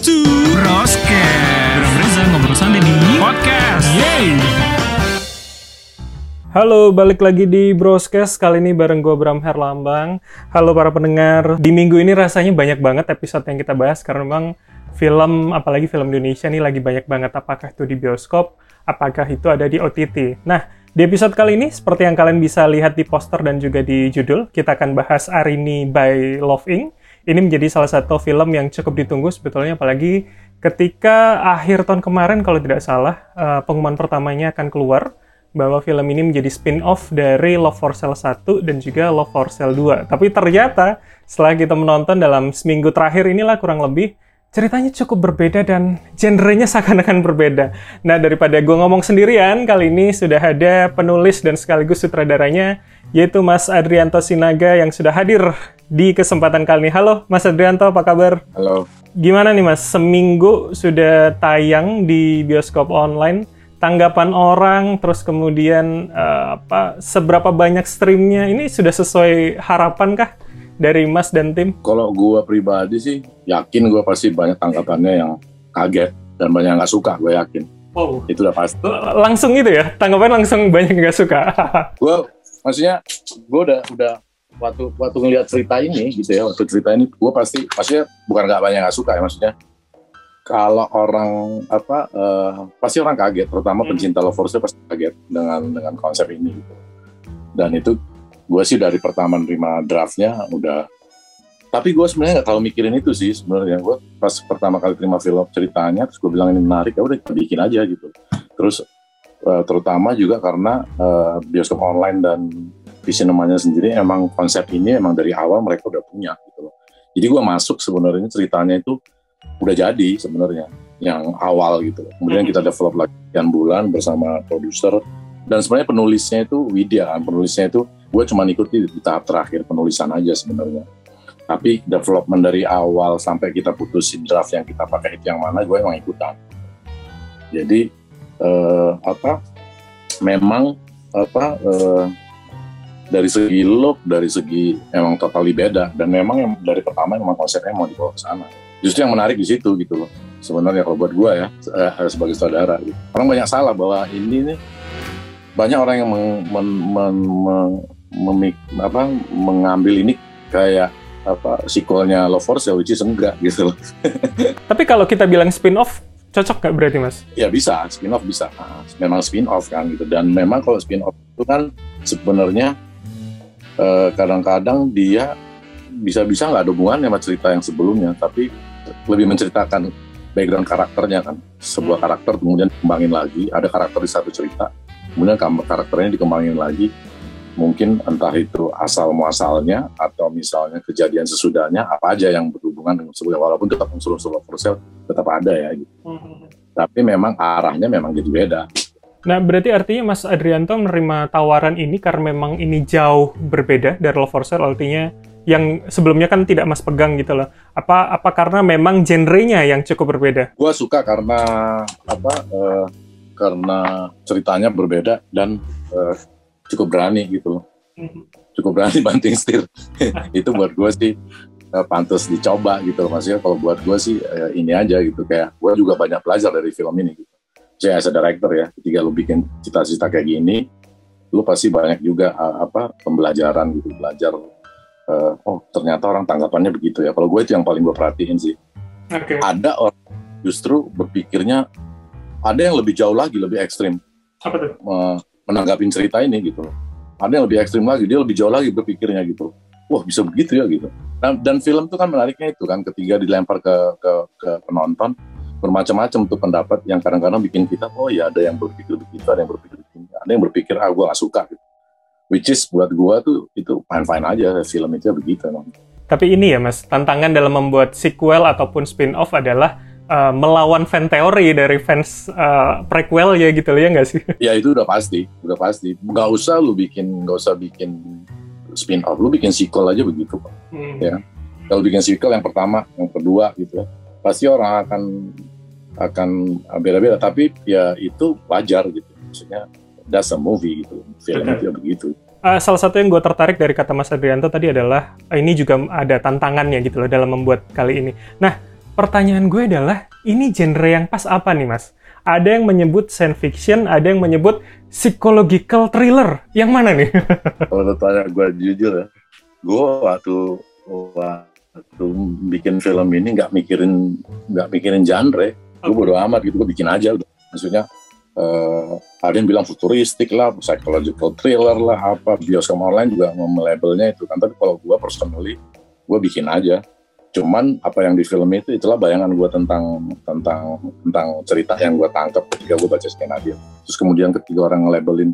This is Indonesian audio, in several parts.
to Broscast Bram Reza ngobrol santai di Podcast Yeay Halo, balik lagi di Broscast. Kali ini bareng gue Bram Herlambang. Halo para pendengar. Di minggu ini rasanya banyak banget episode yang kita bahas karena memang film, apalagi film Indonesia nih lagi banyak banget. Apakah itu di bioskop, apakah itu ada di OTT. Nah, di episode kali ini, seperti yang kalian bisa lihat di poster dan juga di judul, kita akan bahas Arini by Love Inc. Ini menjadi salah satu film yang cukup ditunggu sebetulnya, apalagi ketika akhir tahun kemarin, kalau tidak salah, uh, pengumuman pertamanya akan keluar bahwa film ini menjadi spin-off dari Love for Sale 1 dan juga Love for Sale 2. Tapi ternyata setelah kita menonton dalam seminggu terakhir inilah kurang lebih ceritanya cukup berbeda dan genrenya seakan-akan berbeda. Nah, daripada gue ngomong sendirian, kali ini sudah ada penulis dan sekaligus sutradaranya, yaitu Mas Adrianto Sinaga yang sudah hadir di kesempatan kali ini. Halo, Mas Adrianto, apa kabar? Halo. Gimana nih, Mas? Seminggu sudah tayang di bioskop online tanggapan orang, terus kemudian uh, apa seberapa banyak streamnya ini sudah sesuai harapan kah dari Mas dan tim? Kalau gue pribadi sih yakin gue pasti banyak tanggapannya yang kaget dan banyak yang nggak suka, gue yakin. Oh. Itu udah pasti. Langsung itu ya, tanggapan langsung banyak yang nggak suka. gue maksudnya gue udah udah waktu waktu ngeliat cerita ini gitu ya, waktu cerita ini gue pasti maksudnya bukan nggak banyak yang nggak suka ya maksudnya kalau orang apa uh, pasti orang kaget terutama hmm. pencinta lovers pasti kaget dengan dengan konsep ini gitu. dan itu gue sih dari pertama nerima draftnya udah. Tapi gue sebenarnya nggak terlalu mikirin itu sih sebenarnya. Gue pas pertama kali terima film ceritanya terus gue bilang ini menarik ya udah bikin aja gitu. Terus uh, terutama juga karena uh, bioskop online dan namanya sendiri emang konsep ini emang dari awal mereka udah punya gitu loh. Jadi gue masuk sebenarnya ceritanya itu udah jadi sebenarnya yang awal gitu. Kemudian kita develop lagi sekian bulan bersama produser. Dan sebenarnya penulisnya itu Widya kan. Penulisnya itu gue cuma ikuti di tahap terakhir penulisan aja sebenarnya. Tapi development dari awal sampai kita putusin draft yang kita pakai itu yang mana gue emang ikutan. Jadi eh, apa? Memang apa eh, dari segi look, dari segi emang totally beda dan memang yang dari pertama memang konsepnya mau dibawa ke sana justru yang menarik di situ gitu loh sebenarnya kalau buat gue ya eh, sebagai saudara gitu. orang banyak salah bahwa ini nih banyak orang yang meng, men, men, men, memik, apa, mengambil ini kayak apa sequelnya Love for Sale which is enggak gitu loh. Tapi kalau kita bilang spin off cocok nggak berarti mas? Ya bisa, spin off bisa. Nah, memang spin off kan gitu dan memang kalau spin off itu kan sebenarnya eh, kadang-kadang eh, dia bisa-bisa nggak ada hubungannya sama cerita yang sebelumnya, tapi lebih menceritakan background karakternya kan sebuah hmm. karakter kemudian dikembangin lagi ada karakter di satu cerita kemudian karakternya dikembangin lagi mungkin entah itu asal muasalnya atau misalnya kejadian sesudahnya apa aja yang berhubungan dengan sebuah walaupun tetap unsur-unsur sale tetap ada ya gitu. Hmm. Tapi memang arahnya memang jadi beda. Nah, berarti artinya Mas Adrianto menerima tawaran ini karena memang ini jauh berbeda dari Love for Sale, artinya yang sebelumnya kan tidak Mas pegang gitu loh. Apa apa karena memang genrenya yang cukup berbeda? Gua suka karena apa uh, karena ceritanya berbeda dan uh, cukup berani gitu loh. Cukup berani banting setir. itu buat gue sih uh, pantas dicoba gitu loh. Maksudnya kalau buat gue sih uh, ini aja gitu kayak gue juga banyak belajar dari film ini gitu. Saya as a director ya, ketika lu bikin cita-cita kayak gini, lu pasti banyak juga uh, apa pembelajaran gitu, belajar uh, oh ternyata orang tanggapannya begitu ya. Kalau gue itu yang paling gue perhatiin sih. Okay. Ada orang justru berpikirnya ada yang lebih jauh lagi, lebih ekstrim. Apa tuh? Menanggapi cerita ini gitu. Ada yang lebih ekstrim lagi, dia lebih jauh lagi berpikirnya gitu. Wah bisa begitu ya gitu. Dan, dan film itu kan menariknya itu kan ketika dilempar ke ke, ke penonton bermacam-macam tuh pendapat yang kadang-kadang bikin kita oh ya ada yang berpikir begitu, ada yang berpikir begini, ada yang berpikir ah gue gak suka gitu which is buat gua tuh itu fine fine aja film itu begitu emang. Tapi ini ya mas, tantangan dalam membuat sequel ataupun spin-off adalah uh, melawan fan teori dari fans uh, prequel ya gitu ya nggak sih? Ya itu udah pasti, udah pasti. Nggak usah lu bikin, nggak usah bikin spin-off, lu bikin sequel aja begitu kok. Hmm. Ya, kalau bikin sequel yang pertama, yang kedua gitu ya, pasti orang akan akan beda-beda. Tapi ya itu wajar gitu, maksudnya that's a movie gitu film itu ya begitu uh, salah satu yang gue tertarik dari kata Mas Adrianto tadi adalah uh, ini juga ada tantangannya gitu loh dalam membuat kali ini nah pertanyaan gue adalah, ini genre yang pas apa nih mas? Ada yang menyebut science fiction, ada yang menyebut psychological thriller. Yang mana nih? Kalau tanya gue jujur ya, gue waktu waktu bikin film ini nggak mikirin nggak mikirin genre, gue bodo amat gitu, gue bikin aja udah. Maksudnya uh, ada yang bilang futuristik lah, psychological thriller lah, apa bioskop online juga melabelnya itu kan. Tapi kalau gue personally, gue bikin aja cuman apa yang di film itu itulah bayangan gue tentang tentang tentang cerita yang gue tangkap ketika gue baca skenario. Terus kemudian ketika orang labelin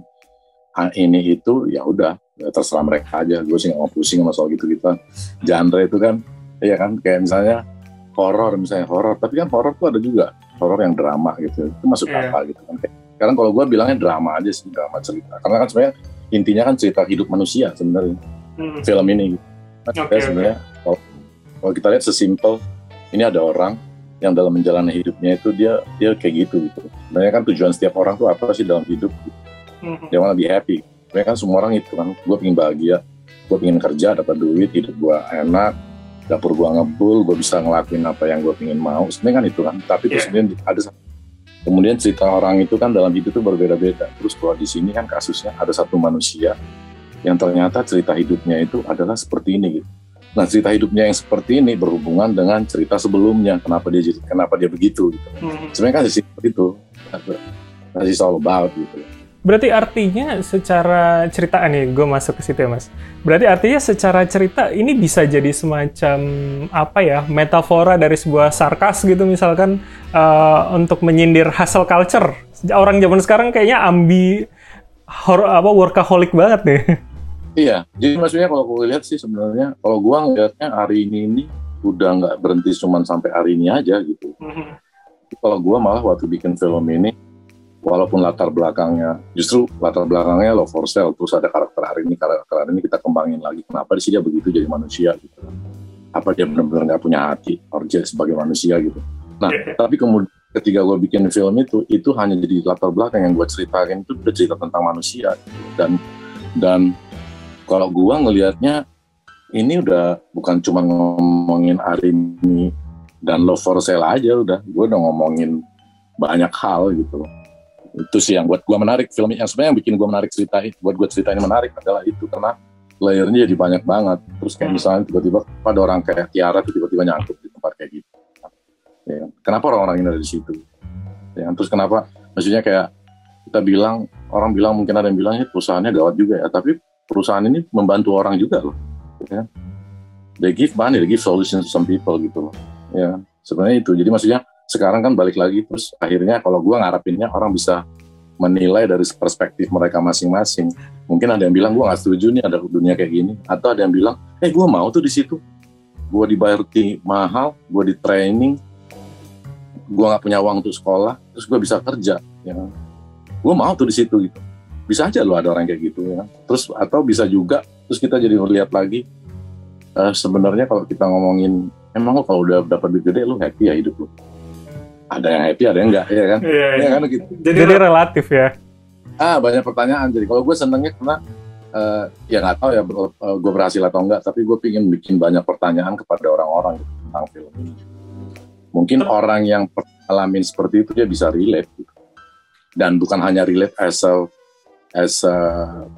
ah, ini itu ya udah ya terserah mereka aja. Gue sih nggak mau pusing sama soal gitu gitu genre itu kan iya kan? Kayak misalnya horor misalnya horor. Tapi kan horor tuh ada juga. Horor yang drama gitu. Itu masuk yeah. apa gitu kan. Sekarang kalau gue bilangnya drama aja sih drama cerita. Karena kan sebenarnya intinya kan cerita hidup manusia sebenarnya. Hmm. film ini. Gitu. Nah, okay, sebenarnya okay. Kalau kita lihat sesimpel ini ada orang yang dalam menjalani hidupnya itu dia dia kayak gitu gitu. Sebenarnya kan tujuan setiap orang tuh apa sih dalam hidup? Mm-hmm. Dia mau lebih happy. Sebenarnya kan semua orang itu kan, gue pengen bahagia, gue pengen kerja, dapat duit, hidup gue enak, dapur gue ngebul, gue bisa ngelakuin apa yang gue pengen mau. Sebenarnya kan itu kan. Tapi yeah. kemudian ada kemudian cerita orang itu kan dalam hidup itu berbeda-beda. Terus kalau di sini kan kasusnya ada satu manusia yang ternyata cerita hidupnya itu adalah seperti ini gitu Nah cerita hidupnya yang seperti ini berhubungan dengan cerita sebelumnya kenapa dia kenapa dia begitu. Gitu. Hmm. Sebenarnya kan seperti itu. That's all about gitu. Berarti artinya secara cerita nih, gue masuk ke situ ya mas. Berarti artinya secara cerita ini bisa jadi semacam apa ya metafora dari sebuah sarkas gitu misalkan uh, untuk menyindir hustle culture. Orang zaman sekarang kayaknya ambi hor apa workaholic banget nih. Iya, jadi maksudnya kalau gue lihat sih sebenarnya kalau gue ngelihatnya hari ini ini udah nggak berhenti cuma sampai hari ini aja gitu. Mm-hmm. Kalau gue malah waktu bikin film ini, walaupun latar belakangnya justru latar belakangnya love for sale, terus ada karakter hari ini karakter hari ini kita kembangin lagi. Kenapa sini dia begitu jadi manusia gitu? Apa dia benar-benar nggak punya hati, orja sebagai manusia gitu? Nah, tapi kemudian ketika gue bikin film itu, itu hanya jadi latar belakang yang gue ceritakan itu udah cerita tentang manusia gitu. dan dan kalau gua ngelihatnya ini udah bukan cuma ngomongin Arini dan Love for Sale aja udah. Gua udah ngomongin banyak hal gitu itu sih yang buat gua menarik. Film yang sebenarnya yang bikin gua menarik cerita buat gua cerita ini menarik adalah itu. Karena layernya jadi banyak banget. Terus kayak hmm. misalnya tiba-tiba pada orang kayak Tiara tiba-tiba nyangkut di tempat kayak gitu. Ya, kenapa orang-orang ini ada di situ? Ya, terus kenapa? Maksudnya kayak kita bilang orang bilang mungkin ada yang bilang ya perusahaannya gawat juga ya. Tapi perusahaan ini membantu orang juga loh. Ya. They give money, they give solutions to some people gitu loh. Ya, sebenarnya itu. Jadi maksudnya sekarang kan balik lagi terus akhirnya kalau gua ngarapinnya orang bisa menilai dari perspektif mereka masing-masing. Mungkin ada yang bilang gua nggak setuju nih ada dunia kayak gini, atau ada yang bilang, eh gua mau tuh di situ. Gua dibayar mahal, gua di training, gua nggak punya uang untuk sekolah, terus gua bisa kerja. Ya. Gua mau tuh di situ gitu bisa aja lo ada orang kayak gitu ya. Terus atau bisa juga terus kita jadi lihat lagi uh, sebenarnya kalau kita ngomongin emang lo kalau udah dapat duit gede lo happy ya hidup lo? Ada yang happy ada yang enggak ya kan? Iya, iya. ya kan gitu. Jadi, jadi relatif ya. Ah banyak pertanyaan. Jadi kalau gue senengnya karena uh, ya nggak tahu ya uh, eh, gue berhasil atau enggak tapi gue pingin bikin banyak pertanyaan kepada orang-orang gitu, tentang film ini. Mungkin orang yang alamin seperti itu dia bisa relate gitu. dan bukan hanya relate as a as a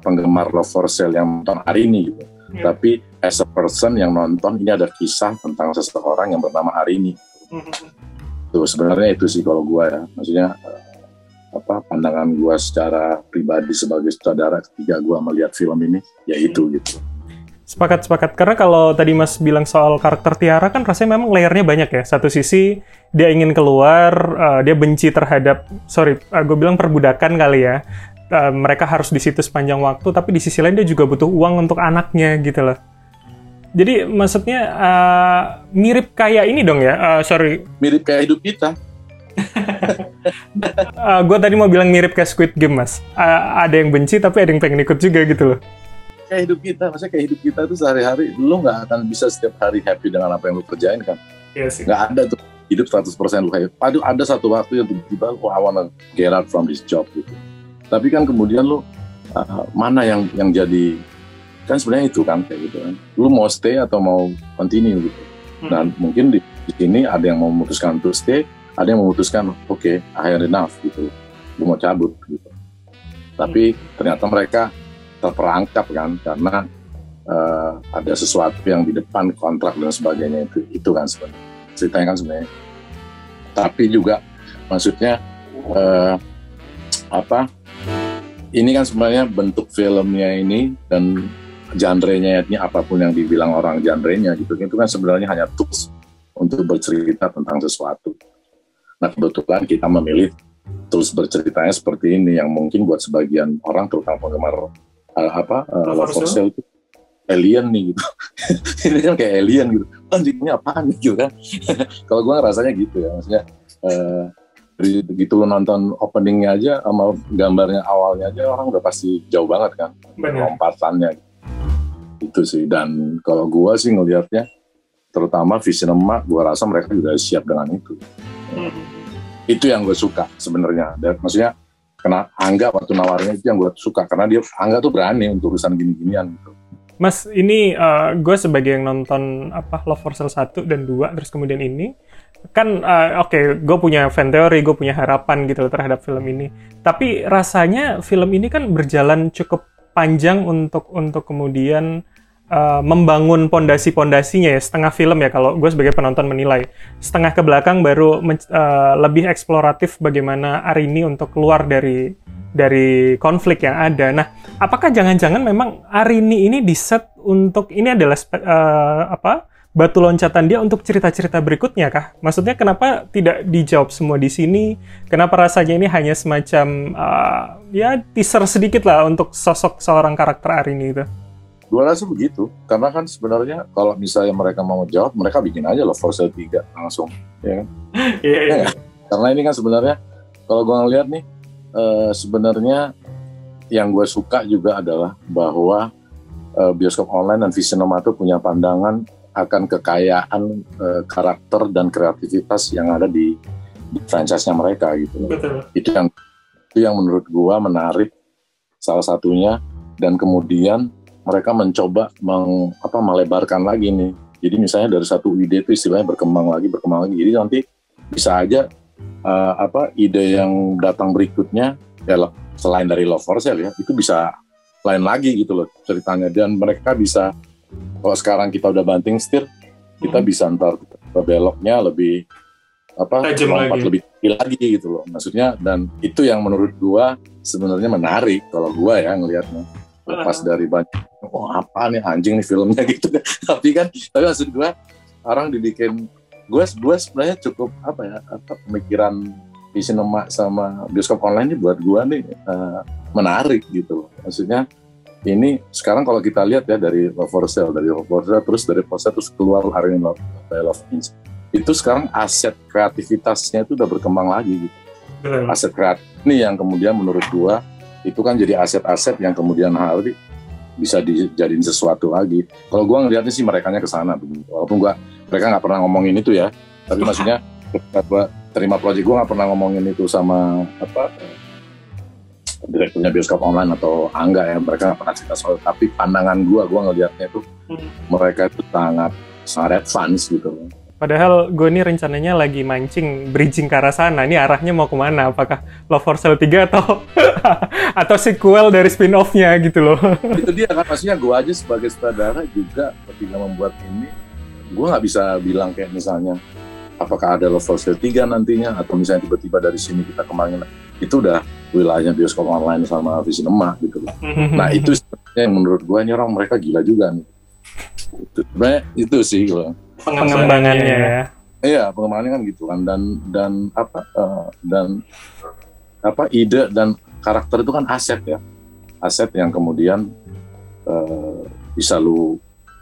penggemar Love for Sale yang nonton hari ini gitu. Yeah. Tapi as a person yang nonton ini ada kisah tentang seseorang yang bernama Arini. Mm-hmm. Tuh sebenarnya itu sih kalau gue ya, maksudnya uh, apa pandangan gue secara pribadi sebagai saudara ketika gue melihat film ini ya itu gitu. Sepakat, sepakat. Karena kalau tadi Mas bilang soal karakter Tiara kan rasanya memang layernya banyak ya. Satu sisi dia ingin keluar, uh, dia benci terhadap, sorry, uh, gue bilang perbudakan kali ya uh, mereka harus di situ sepanjang waktu, tapi di sisi lain dia juga butuh uang untuk anaknya gitu loh. Jadi maksudnya uh, mirip kayak ini dong ya, uh, sorry. Mirip kayak hidup kita. uh, gue tadi mau bilang mirip kayak Squid Game mas. Uh, ada yang benci tapi ada yang pengen ikut juga gitu loh. Kayak hidup kita, maksudnya kayak hidup kita tuh sehari-hari, lo nggak akan bisa setiap hari happy dengan apa yang lo kerjain kan. Iya sih. Nggak ada tuh hidup 100% lo happy. Aduh ada satu waktu yang tiba-tiba, oh, I wanna get out from this job gitu tapi kan kemudian lu uh, mana yang yang jadi kan sebenarnya itu kan kayak gitu kan. Lu mau stay atau mau continue gitu. Hmm. dan mungkin di, di sini ada yang mau memutuskan untuk stay ada yang memutuskan oke okay, I had enough gitu. Gue mau cabut gitu. Tapi ternyata mereka terperangkap kan karena uh, ada sesuatu yang di depan kontrak dan sebagainya itu itu kan sebenarnya. Ceritanya kan sebenarnya. Tapi juga maksudnya uh, apa ini kan sebenarnya bentuk filmnya ini dan genre-nya ini apa pun yang dibilang orang genre-nya gitu itu kan sebenarnya hanya tools untuk bercerita tentang sesuatu. Nah kebetulan kita memilih tools berceritanya seperti ini yang mungkin buat sebagian orang terutama penggemar uh, apa uh, Love for Sale itu alien nih gitu. ini kan kayak alien gitu. Anjingnya apa nih gitu kan. Kalau gue rasanya gitu ya maksudnya uh, begitu nonton openingnya aja sama gambarnya awalnya aja orang udah pasti jauh banget kan lompatannya. Itu sih. Dan kalau gue sih ngelihatnya terutama Vision emak gue rasa mereka juga siap dengan itu. Hmm. itu yang gue suka sebenarnya. Dan maksudnya kena Angga waktu nawarnya itu yang gue suka. Karena dia Angga tuh berani untuk urusan gini-ginian gitu. Mas, ini uh, gue sebagai yang nonton apa Love for Sale 1 dan 2 terus kemudian ini kan uh, oke okay, gue punya fan teori, gue punya harapan gitu loh terhadap film ini. Tapi rasanya film ini kan berjalan cukup panjang untuk untuk kemudian uh, membangun pondasi-pondasinya ya setengah film ya kalau gue sebagai penonton menilai setengah ke belakang baru uh, lebih eksploratif bagaimana Arini untuk keluar dari dari konflik yang ada. Nah, apakah jangan-jangan memang Arini ini diset untuk ini adalah uh, apa batu loncatan dia untuk cerita-cerita berikutnya kah? Maksudnya kenapa tidak dijawab semua di sini? Kenapa rasanya ini hanya semacam uh, ya teaser sedikit lah untuk sosok seorang karakter Arini itu? Gue rasa begitu, karena kan sebenarnya kalau misalnya mereka mau jawab, mereka bikin aja loh For Sale 3 langsung, ya kan? Iya, iya. Ya, karena ini kan sebenarnya, kalau gue ngeliat nih, uh, sebenarnya yang gue suka juga adalah bahwa uh, bioskop online dan Visionoma itu punya pandangan akan kekayaan uh, karakter dan kreativitas yang ada di, di franchise-nya mereka gitu. Betul. Itu yang itu yang menurut gue menarik salah satunya dan kemudian mereka mencoba meng, apa, melebarkan lagi nih. Jadi misalnya dari satu ide itu istilahnya berkembang lagi, berkembang lagi. Jadi nanti bisa aja uh, apa ide yang datang berikutnya ya selain dari Love for Sale ya itu bisa lain lagi gitu loh ceritanya dan mereka bisa kalau sekarang kita udah banting setir kita hmm. bisa ntar beloknya lebih apa lompat lebih tinggi lagi gitu loh maksudnya. Dan itu yang menurut gua sebenarnya menarik kalau gua ya ngelihatnya. Lepas dari banyak oh apa nih anjing nih filmnya? Gitu kan. Tapi kan tapi maksud gue orang dibikin gue gue sebenarnya cukup apa ya apa pemikiran di sinema sama bioskop online ini buat gue nih uh, menarik gitu maksudnya ini sekarang kalau kita lihat ya dari Love for Sale dari Love for Sale terus dari Love terus keluar hari ini Love, Love Inch itu sekarang aset kreativitasnya itu udah berkembang lagi gitu. Aset kreatif ini yang kemudian menurut gua itu kan jadi aset-aset yang kemudian hari bisa dijadiin sesuatu lagi. Kalau gue ngeliatnya sih mereka ke sana, walaupun gua mereka nggak pernah ngomongin itu ya, tapi maksudnya gue terima proyek gue nggak pernah ngomongin itu sama apa direkturnya bioskop online atau angga ya mereka nggak pernah cerita soal tapi pandangan gue gue ngeliatnya itu hmm. mereka itu sangat sangat advance gitu Padahal gue ini rencananya lagi mancing bridging ke arah sana. Ini arahnya mau ke mana? Apakah Love for Sale 3 atau atau sequel dari spin-off-nya gitu loh. Itu dia kan maksudnya gue aja sebagai sutradara juga ketika membuat ini gue nggak bisa bilang kayak misalnya apakah ada Love for Sale 3 nantinya atau misalnya tiba-tiba dari sini kita kembangin itu udah wilayahnya bioskop online sama Visinema gitu loh. Nah itu yang menurut gue ini orang mereka gila juga nih. Itu, sebenarnya itu sih loh pengembangannya ya. Iya, pengembangannya kan gitu kan dan dan apa uh, dan apa ide dan karakter itu kan aset ya. Aset yang kemudian uh, bisa lu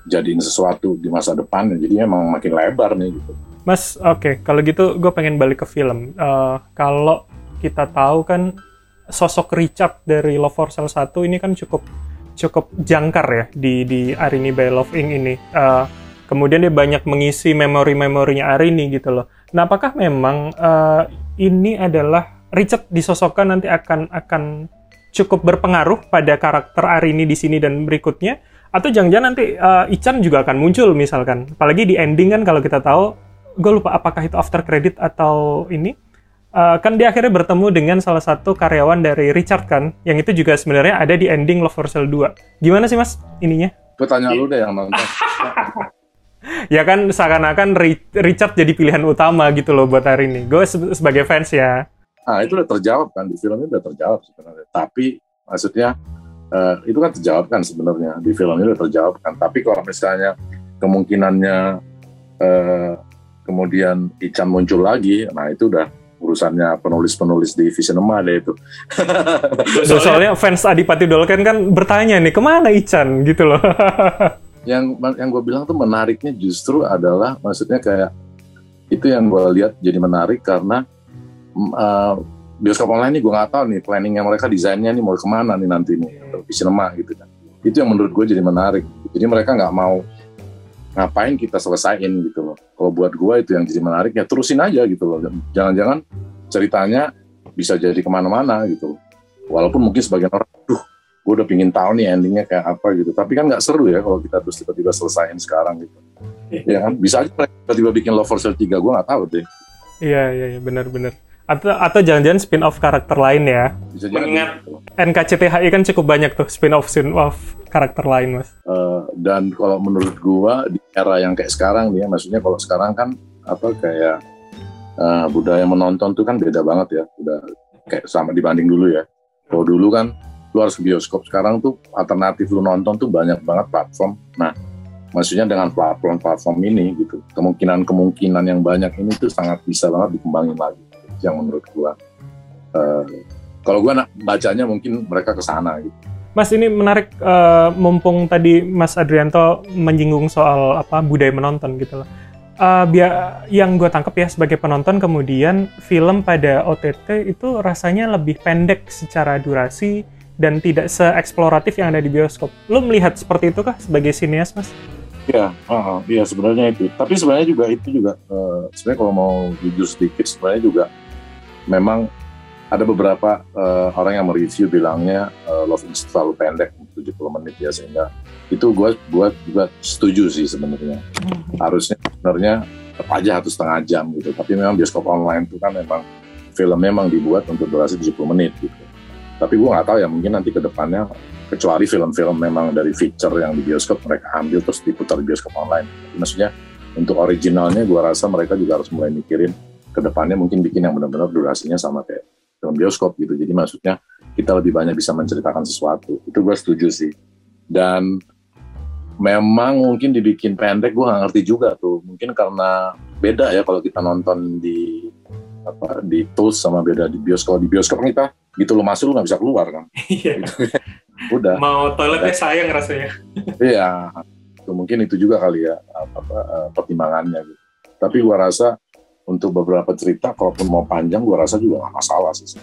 jadiin sesuatu di masa depan jadi memang makin lebar nih gitu. Mas, oke, okay. kalau gitu gue pengen balik ke film. Uh, kalau kita tahu kan sosok Richard dari Love for Sale 1 ini kan cukup cukup jangkar ya di di Arini by Love Inc ini. Uh, Kemudian dia banyak mengisi memori-memorinya Arini gitu loh. Nah, apakah memang uh, ini adalah Richard disosokkan nanti akan akan cukup berpengaruh pada karakter Arini di sini dan berikutnya? Atau jangan-jangan nanti uh, Ichan juga akan muncul misalkan? Apalagi di ending kan kalau kita tahu gue lupa apakah itu after credit atau ini uh, kan dia akhirnya bertemu dengan salah satu karyawan dari Richard kan yang itu juga sebenarnya ada di ending Love for Sale 2 gimana sih mas ininya? Gue tanya lu deh yang nonton. Ya kan seakan-akan Richard jadi pilihan utama gitu loh buat hari ini. Gue se sebagai fans ya. Nah itu udah terjawab kan di film ini udah terjawab sebenarnya. Tapi maksudnya uh, itu kan terjawab kan sebenarnya. Di film ini udah terjawab kan. Tapi kalau misalnya kemungkinannya uh, kemudian Ican muncul lagi nah itu udah urusannya penulis-penulis di Visionema deh itu. soalnya fans Adipati Dolken kan bertanya nih ke mana Ican gitu loh. yang yang gue bilang tuh menariknya justru adalah maksudnya kayak itu yang gue lihat jadi menarik karena uh, bioskop online ini gue nggak tahu nih planningnya mereka desainnya nih mau ke mana nih nanti nih atau cinema gitu kan itu yang menurut gue jadi menarik jadi mereka nggak mau ngapain kita selesaiin gitu loh. Kalau buat gue itu yang jadi menarik ya terusin aja gitu loh. Jangan-jangan ceritanya bisa jadi ke mana-mana gitu loh. walaupun mungkin sebagian orang duh gue udah pingin tahu nih endingnya kayak apa gitu. Tapi kan nggak seru ya kalau kita terus tiba-tiba selesaiin sekarang gitu. Ya kan? Bisa aja tiba-tiba bikin Love for Sale 3 gue nggak tahu deh. Iya iya, iya. Benar-benar atau atau jangan-jangan spin off karakter lain ya. Bisa Mengingat NKCTHI kan cukup banyak tuh spin off spin off karakter lain mas. Uh, dan kalau menurut gua di era yang kayak sekarang nih ya, maksudnya kalau sekarang kan apa kayak uh, budaya menonton tuh kan beda banget ya, udah kayak sama dibanding dulu ya. Kalau dulu kan lu harus ke bioskop, sekarang tuh alternatif lu nonton tuh banyak banget platform. Nah, maksudnya dengan platform-platform ini gitu, kemungkinan-kemungkinan yang banyak ini tuh sangat bisa banget dikembangin lagi yang menurut gua uh, kalau gua bacanya mungkin mereka ke sana gitu. Mas ini menarik uh, mumpung tadi Mas Adrianto menyinggung soal apa budaya menonton gitu loh. Uh, biar yang gue tangkap ya sebagai penonton kemudian film pada OTT itu rasanya lebih pendek secara durasi dan tidak seeksploratif yang ada di bioskop. Lo melihat seperti itu kah sebagai sinias, Mas? Iya, uh, ya sebenarnya itu. Tapi sebenarnya juga itu juga uh, sebenarnya kalau mau jujur sedikit sebenarnya juga memang ada beberapa uh, orang yang mereview bilangnya uh, Love is terlalu pendek 70 menit ya sehingga itu gue buat juga setuju sih sebenarnya. Hmm. harusnya sebenarnya aja satu setengah jam gitu tapi memang bioskop online itu kan memang film memang dibuat untuk durasi 70 menit gitu. Tapi gue nggak tahu ya mungkin nanti ke depannya kecuali film-film memang dari feature yang di bioskop mereka ambil terus diputar di bioskop online. Maksudnya untuk originalnya gue rasa mereka juga harus mulai mikirin ke depannya mungkin bikin yang benar-benar durasinya sama kayak film bioskop gitu. Jadi maksudnya kita lebih banyak bisa menceritakan sesuatu. Itu gue setuju sih. Dan memang mungkin dibikin pendek gue nggak ngerti juga tuh. Mungkin karena beda ya kalau kita nonton di apa di tools sama beda di bioskop. Di bioskop kita gitu lo masuk lo nggak bisa keluar kan. Iya. Udah. Mau toiletnya sayang rasanya. iya. mungkin itu juga kali ya apa, apa eh, pertimbangannya gitu. Tapi gue rasa untuk beberapa cerita kalaupun mau panjang gue rasa juga gak masalah sih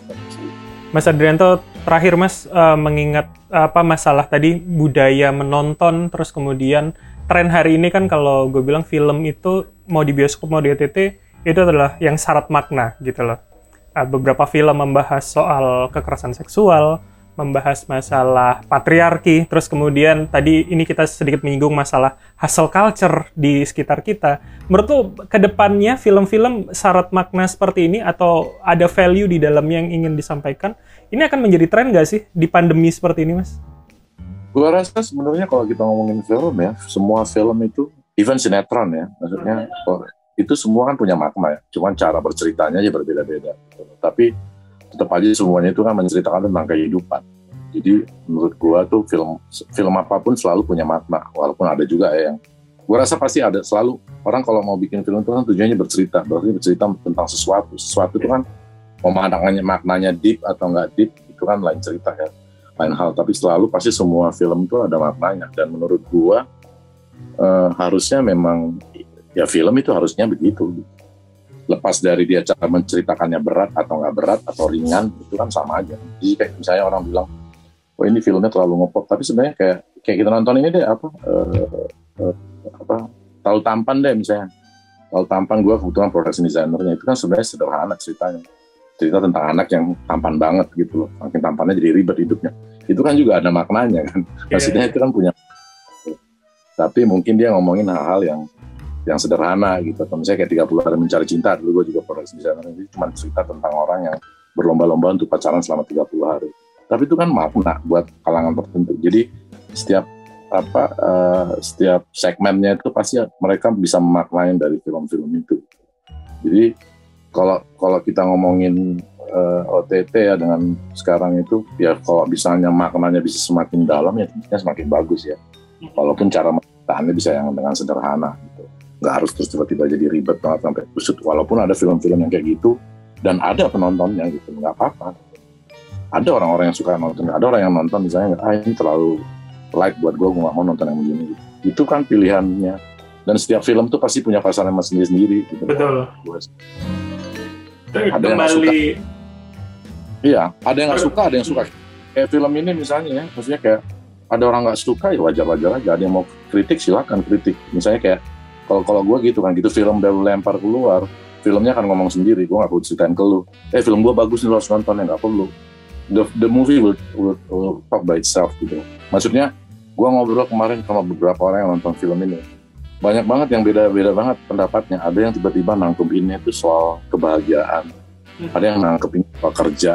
Mas Adrianto terakhir Mas uh, mengingat apa masalah tadi budaya menonton terus kemudian tren hari ini kan kalau gue bilang film itu mau di bioskop mau di OTT itu adalah yang syarat makna gitu loh. Uh, beberapa film membahas soal kekerasan seksual, membahas masalah patriarki, terus kemudian tadi ini kita sedikit menyinggung masalah hustle culture di sekitar kita. Menurut lo ke depannya film-film syarat makna seperti ini atau ada value di dalamnya yang ingin disampaikan, ini akan menjadi tren nggak sih di pandemi seperti ini, Mas? Gua rasa sebenarnya kalau kita ngomongin film ya, semua film itu, even sinetron ya, maksudnya itu semua kan punya makna ya, cuman cara berceritanya aja berbeda-beda. Tapi tetap aja semuanya itu kan menceritakan tentang kehidupan. Jadi menurut gua tuh film film apa pun selalu punya makna, walaupun ada juga ya yang gua rasa pasti ada selalu orang kalau mau bikin film itu kan tujuannya bercerita, berarti bercerita tentang sesuatu. Sesuatu itu kan pemandangannya maknanya deep atau enggak deep itu kan lain cerita ya, lain hal. Tapi selalu pasti semua film itu ada maknanya dan menurut gua eh, harusnya memang ya film itu harusnya begitu lepas dari dia cara menceritakannya berat atau nggak berat atau ringan itu kan sama aja. Jadi kayak misalnya orang bilang oh ini filmnya terlalu ngepop. Tapi sebenarnya kayak kayak kita nonton ini deh apa uh, uh, apa terlalu tampan deh misalnya. Terlalu tampan gue kebetulan production designernya itu kan sebenarnya sederhana ceritanya. Cerita tentang anak yang tampan banget gitu loh. Makin tampannya jadi ribet hidupnya. Itu kan juga ada maknanya kan. Iya, maksudnya yeah. itu kan punya tapi mungkin dia ngomongin hal-hal yang yang sederhana gitu. Atau misalnya kayak 30 hari mencari cinta dulu gue juga produksi desainer itu cuma cerita tentang orang yang berlomba-lomba untuk pacaran selama 30 hari. Tapi itu kan makna buat kalangan tertentu. Jadi setiap apa uh, setiap segmennya itu pasti mereka bisa memaknai dari film-film itu. Jadi kalau kalau kita ngomongin uh, eh, OTT ya dengan sekarang itu ya kalau misalnya maknanya bisa semakin dalam ya tentunya semakin bagus ya. Walaupun cara menceritakannya bisa yang dengan sederhana nggak harus terus tiba-tiba jadi ribet banget sampai kusut. Walaupun ada film-film yang kayak gitu dan ada penontonnya gitu nggak apa-apa. Ada orang-orang yang suka nonton ada orang yang nonton misalnya ah ini terlalu light buat gue gue nggak mau nonton yang begini. Gitu. itu kan pilihannya. Dan setiap film tuh pasti punya pasaran sendiri sendiri gitu. Betul. Ada yang suka. Iya ada yang nggak suka ada yang suka. Kayak film ini misalnya ya maksudnya kayak ada orang nggak suka ya wajar-wajar aja. Ada yang mau kritik silakan kritik. Misalnya kayak kalau kalau gue gitu kan gitu film baru lempar keluar filmnya akan ngomong sendiri gue gak perlu ceritain ke lu. Eh film gue bagus nih lo harus nonton ya gak perlu. The, the movie will, will, will talk by itself gitu. Maksudnya gue ngobrol kemarin sama beberapa orang yang nonton film ini. Banyak banget yang beda-beda banget pendapatnya. Ada yang tiba-tiba nangkep ini itu soal kebahagiaan. Hmm. ada yang nangkep ini soal kerja.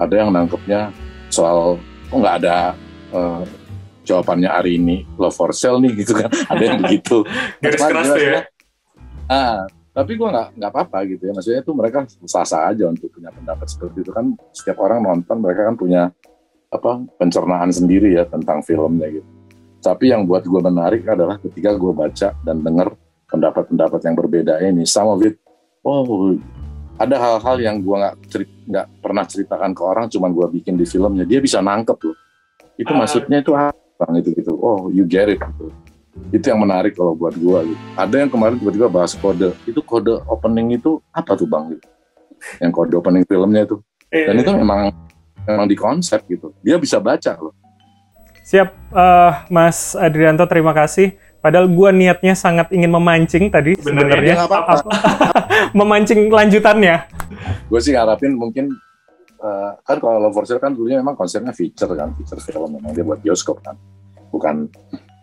Ada yang nangkepnya soal kok nggak ada uh, jawabannya hari ini love for sale nih gitu kan. Ada yang begitu. Garis keras tuh ya? ah tapi gue nggak nggak apa-apa gitu ya. Maksudnya itu mereka sah-sah aja untuk punya pendapat seperti itu kan. Setiap orang nonton mereka kan punya apa pencernaan sendiri ya tentang filmnya gitu. Tapi yang buat gue menarik adalah ketika gue baca dan dengar pendapat-pendapat yang berbeda ini sama with oh ada hal-hal yang gue nggak nggak pernah ceritakan ke orang cuman gue bikin di filmnya dia bisa nangkep loh. Itu uh, maksudnya itu apa bang itu gitu. Oh you get it gitu. Itu yang menarik kalau buat gua gitu. Ada yang kemarin tiba-tiba bahas kode. Itu kode opening itu apa tuh bang? Gitu. Yang kode opening filmnya itu. Dan itu memang memang di konsep gitu. Dia bisa baca loh. Siap. Uh, Mas Adrianto terima kasih. Padahal gua niatnya sangat ingin memancing tadi sebenarnya. memancing lanjutannya. Gue sih ngarapin mungkin uh, kan kalau Love for Sale kan dulunya memang konsepnya feature kan, feature film memang dia buat bioskop kan, bukan.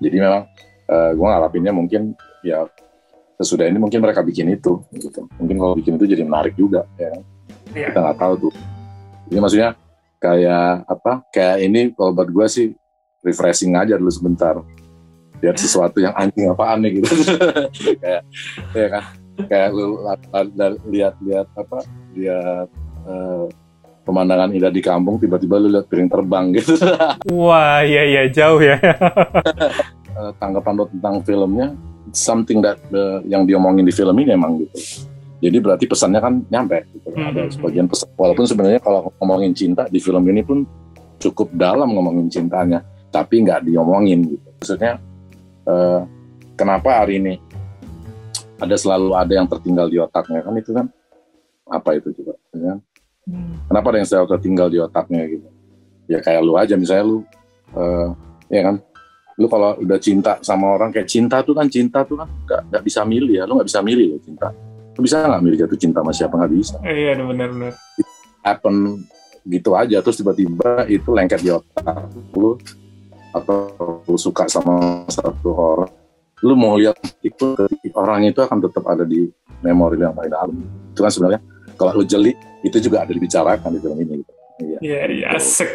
Jadi memang uh, eh, gue ngarapinnya mungkin ya sesudah ini mungkin mereka bikin itu, gitu. Mungkin kalau bikin itu jadi menarik juga, ya. Yeah. Kita nggak tahu tuh. Jadi maksudnya kayak apa? Kayak ini kalau buat gue sih refreshing aja dulu sebentar lihat sesuatu yang anjing apa aneh gitu kayak ya kan kayak lu lihat lihat apa lihat uh, pemandangan indah di kampung tiba-tiba lu lihat piring terbang gitu. Wah, iya iya jauh ya. Eh, tanggapan lo tentang filmnya something that uh, yang diomongin di film ini emang gitu. Jadi berarti pesannya kan nyampe gitu. Hmm. Ada sebagian pesan walaupun sebenarnya kalau ngomongin cinta di film ini pun cukup dalam ngomongin cintanya, tapi nggak diomongin gitu. Maksudnya uh, kenapa hari ini ada selalu ada yang tertinggal di otaknya kan itu kan apa itu coba ya? Hmm. Kenapa ada yang selalu tertinggal di otaknya gitu? Ya kayak lu aja misalnya lu, uh, ya kan, lu kalau udah cinta sama orang kayak cinta tuh kan cinta tuh kan gak, gak bisa milih ya, lu nggak bisa milih loh cinta. Lu bisa nggak milih jatuh cinta sama siapa nggak bisa? Iya benar-benar. Happen gitu aja terus tiba-tiba itu lengket di otak lu atau lu suka sama satu orang lu mau lihat itu orang itu akan tetap ada di memori yang paling dalam itu kan sebenarnya kalau lu jeli itu juga ada dibicarakan di film ini gitu. Iya, iya, iya asik.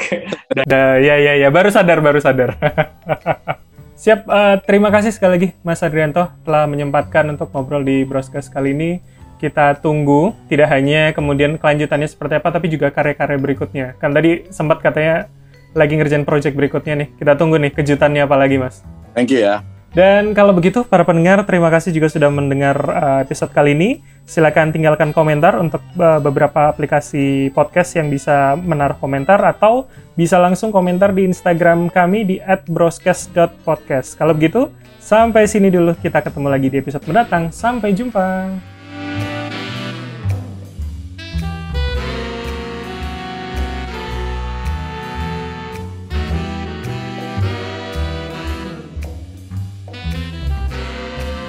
ya, ya, ya, baru sadar, baru sadar. Siap, uh, terima kasih sekali lagi Mas Adrianto telah menyempatkan untuk ngobrol di Broadcast kali ini. Kita tunggu tidak hanya kemudian kelanjutannya seperti apa, tapi juga karya-karya berikutnya. Kan tadi sempat katanya lagi ngerjain project berikutnya nih. Kita tunggu nih kejutannya apa lagi, Mas. Thank you ya. Dan kalau begitu, para pendengar, terima kasih juga sudah mendengar uh, episode kali ini. Silakan tinggalkan komentar untuk uh, beberapa aplikasi podcast yang bisa menaruh komentar atau bisa langsung komentar di Instagram kami di @broscast.podcast. Kalau begitu, sampai sini dulu. Kita ketemu lagi di episode mendatang. Sampai jumpa.